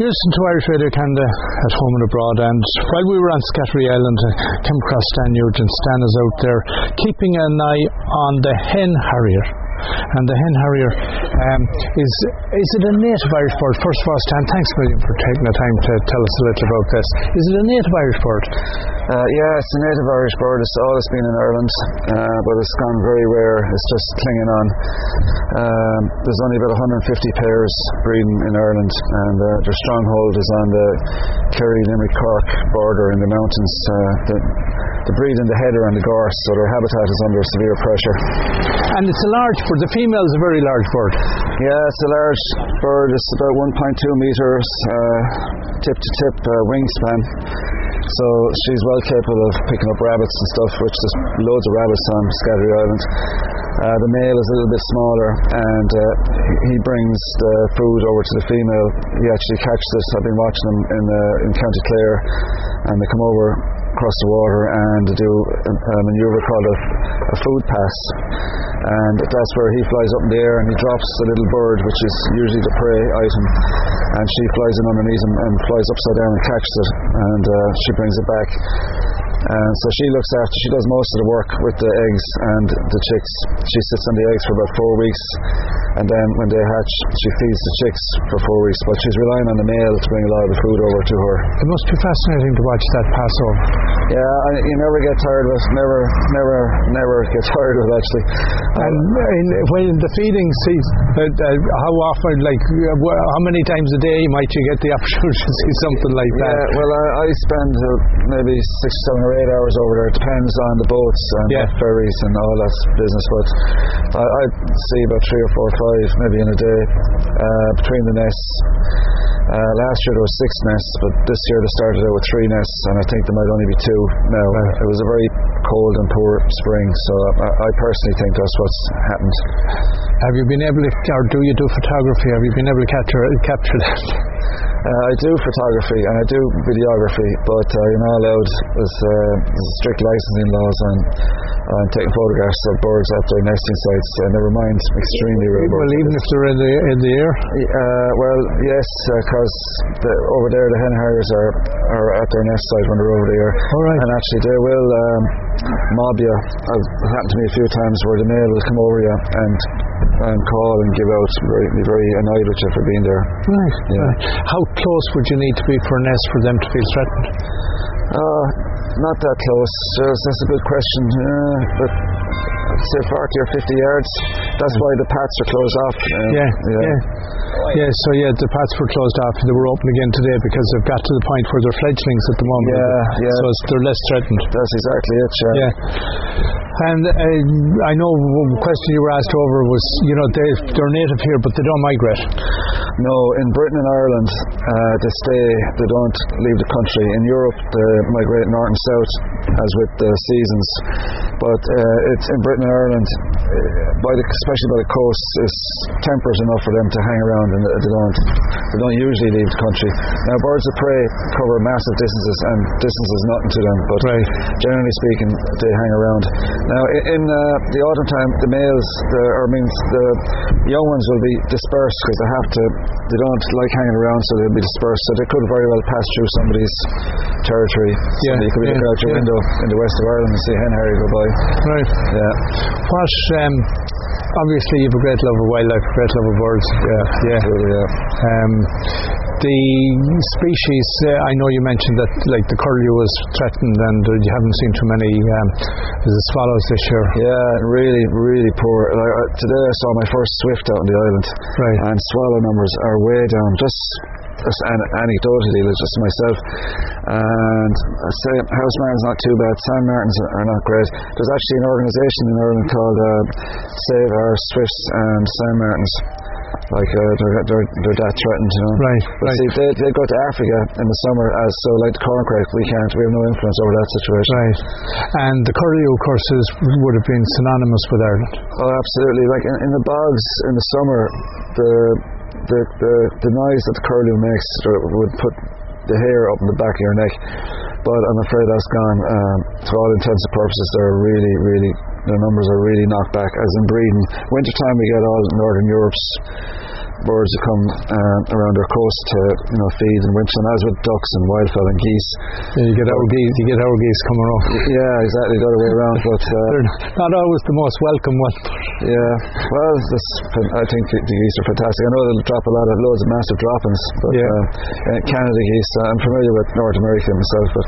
Listen to Irish Radio Canada at home and abroad, and while we were on Scattery Island, I came across Stan Nugent. Stan is out there keeping an eye on the hen harrier. And the hen harrier um, is is it a native Irish bird? First of all, Stan, thanks a million for taking the time to tell us a little about this. Is it a native Irish bird? Uh, yeah, it's a native Irish bird. It's always been in Ireland, uh, but it's gone very rare. It's just clinging on. Um, there's only about 150 pairs breeding in Ireland, and uh, their stronghold is on the Kerry, Limerick, Cork border in the mountains. Uh, the, the breed in the heather and the gorse, so their habitat is under severe pressure. And it's a large bird. The female is a very large bird. Yeah, it's a large bird. It's about 1.2 metres uh, tip to tip uh, wingspan. So she's well capable of picking up rabbits and stuff, which there's loads of rabbits on Scattery Island. Uh, the male is a little bit smaller, and uh, he brings the food over to the female. He actually catches it. I've been watching them in uh, in County Clare, and they come over across the water and do a, a manoeuvre called a, a food pass. And that's where he flies up in the air and he drops the little bird, which is usually the prey item, and she flies in underneath him and flies upside down and catches it, and uh, she brings it back. And so she looks after, she does most of the work with the eggs and the chicks. She sits on the eggs for about four weeks, and then when they hatch, she feeds the chicks for four weeks. But she's relying on the male to bring a lot of the food over to her. It must be fascinating to watch that pass over. Yeah, and you never get tired of it. Never, never, never get tired of it. Actually, And in, when the feeding season, uh, uh, how often, like, uh, how many times a day might you get the opportunity to see something like that? Yeah, well, I, I spend uh, maybe six, seven, or eight hours over there. It depends on the boats and Yeah. the ferries and all that business. But I, I see about three or four or five maybe in a day uh, between the nests. Uh, last year there was six nests, but this year they started out with three nests, and I think there might only be two now. It was a very cold and poor spring, so I, I personally think that's what's happened. Have you been able to, or do you do photography? Have you been able to capture, capture that? Uh, I do photography and I do videography, but uh, you're not allowed. There's, uh, there's strict licensing laws on, on taking photographs of birds at their nesting sites. Uh, never mind, extremely rare. Well, birds. even if they're in the in the air. Uh, well, yes, because the, over there the hen harriers are, are at their nest site when they're over there. All right. And actually, they will um, mob you. I've it happened to me a few times where the male will come over you and and call and give out, very, be very annoyed with you for being there. Right. Yeah. right. How close would you need to be for a nest for them to feel threatened? Uh, not that close. Yes, that's a good question. Uh, but I'd say 40 or 50 yards. That's why the paths are closed off. Uh, Yeah, yeah. Yeah, so yeah, the paths were closed off. They were open again today because they've got to the point where they're fledglings at the moment. Yeah, yeah. So it's, they're less threatened. That's exactly it. Yeah. Yeah. And uh, I know one question you were asked over was, you know, they, they're native here, but they don't migrate. No, in Britain and Ireland, uh, they stay. They don't leave the country. In Europe, they migrate north and south, as with the seasons. But uh, it's in Britain and Ireland, by the, especially by the coast, it's temperate enough for them to hang around, and they don't. They don't usually leave the country. Now, birds of prey cover massive distances, and distance is nothing to them. But Right. generally speaking, they hang around. Now, i- in uh, the autumn time, the males, the, or means the young ones, will be dispersed because they have to. They don't like hanging around, so they'll be dispersed. So they could very well pass through somebody's territory. Yeah, So you could be yeah, looking out your yeah. window in the west of Ireland and see hen harrier go by. Right. Yeah. What, um, obviously, you have a great love of wildlife, a great love of birds. Yeah. Yeah. Yeah. Um, the species, uh, I know you mentioned that like the curlew was threatened and uh, you haven't seen too many um, it swallows this year. Yeah, really, really poor. Like, uh, today I saw my first swift out on the island, Right. and swallow numbers are way down. Just, just an- anecdotally, like, just myself. And say house martins not too bad. Sand martins are not great. There's actually an organisation in Ireland called uh, Save Our Swifts and Sand Martins. Like uh, they're, they're they're that threatened, you know. Right, But right. see, they, they go to Africa in the summer, as so like the corncrake, we can't. We have no influence over that situation. Right. And the curlew, of course, is, would have been synonymous with Ireland. Oh, absolutely. Like in, in the bogs in the summer, the the the, the noise that the curlew makes would put the hair up in the back of your neck. But I'm afraid that's gone. Um, to all intents and purposes, they're really, really the numbers are really knocked back. As in breeding, wintertime we get all Northern Europe's birds that come uh, around our coast to you know feed and winter, and as with ducks and wildfowl and geese. Yeah, you get our geese, you get our geese coming off. Yeah, exactly the other way around. But uh, They're not always the most welcome one. yeah, well, this, I think the, the geese are fantastic. I know they'll drop a lot of loads of massive droppings, but Yeah. uh, uh, Canada geese. Uh, I'm familiar with North America myself, but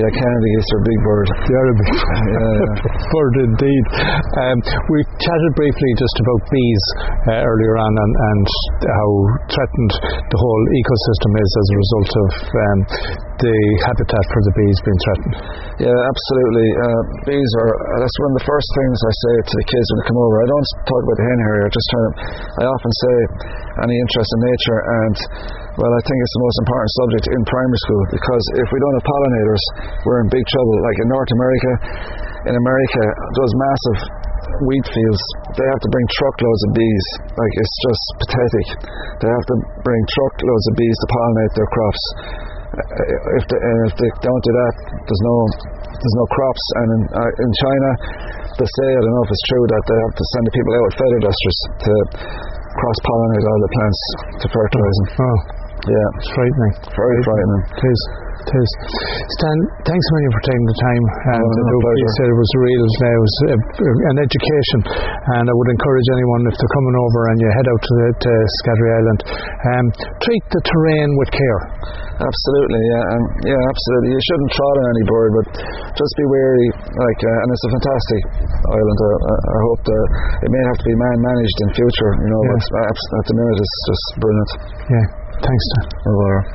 yeah, Canada are a big bird. They are a big Yeah, bird indeed. Um, we chatted briefly just about bees uh, earlier on and, and how threatened the whole ecosystem is as a result of um, the habitat for the bees being threatened. Yeah, absolutely. Uh, bees are, that's one of the first things I say to the kids when they come over. I don't talk about the hen harrier, just trying to, I often say any interest in nature and well, I think it's the most important subject in primary school because if we don't have pollinators, we're in big trouble. Like in North America, in America, those massive wheat fields, they have to bring truckloads of bees. Like it's just pathetic. They have to bring truckloads of bees to pollinate their crops. Uh, If they, and if they don't do that, there's no there's no crops. And in, uh, in China, they say I don't know if it's true that they have to send the people out with feather dusters to cross pollinate all the plants to fertilise them. Oh, Yeah, it's frightening. very frightening. It is. Stan, thanks million for taking the time. And Oh, no, pleasure. appreciate it was real, it was a, an education. And I would encourage anyone, if they're coming over and you head out to, the, to Scattery Island, um, treat the terrain with care. Absolutely, yeah, and yeah, absolutely. You shouldn't trot on any bird, but just be wary. Like, uh, and it's a fantastic island. Uh, I, I hope that it may have to be man managed in future, you know. Yeah. But uh, at the minute, it's just brilliant. Yeah. Thanks, Stan.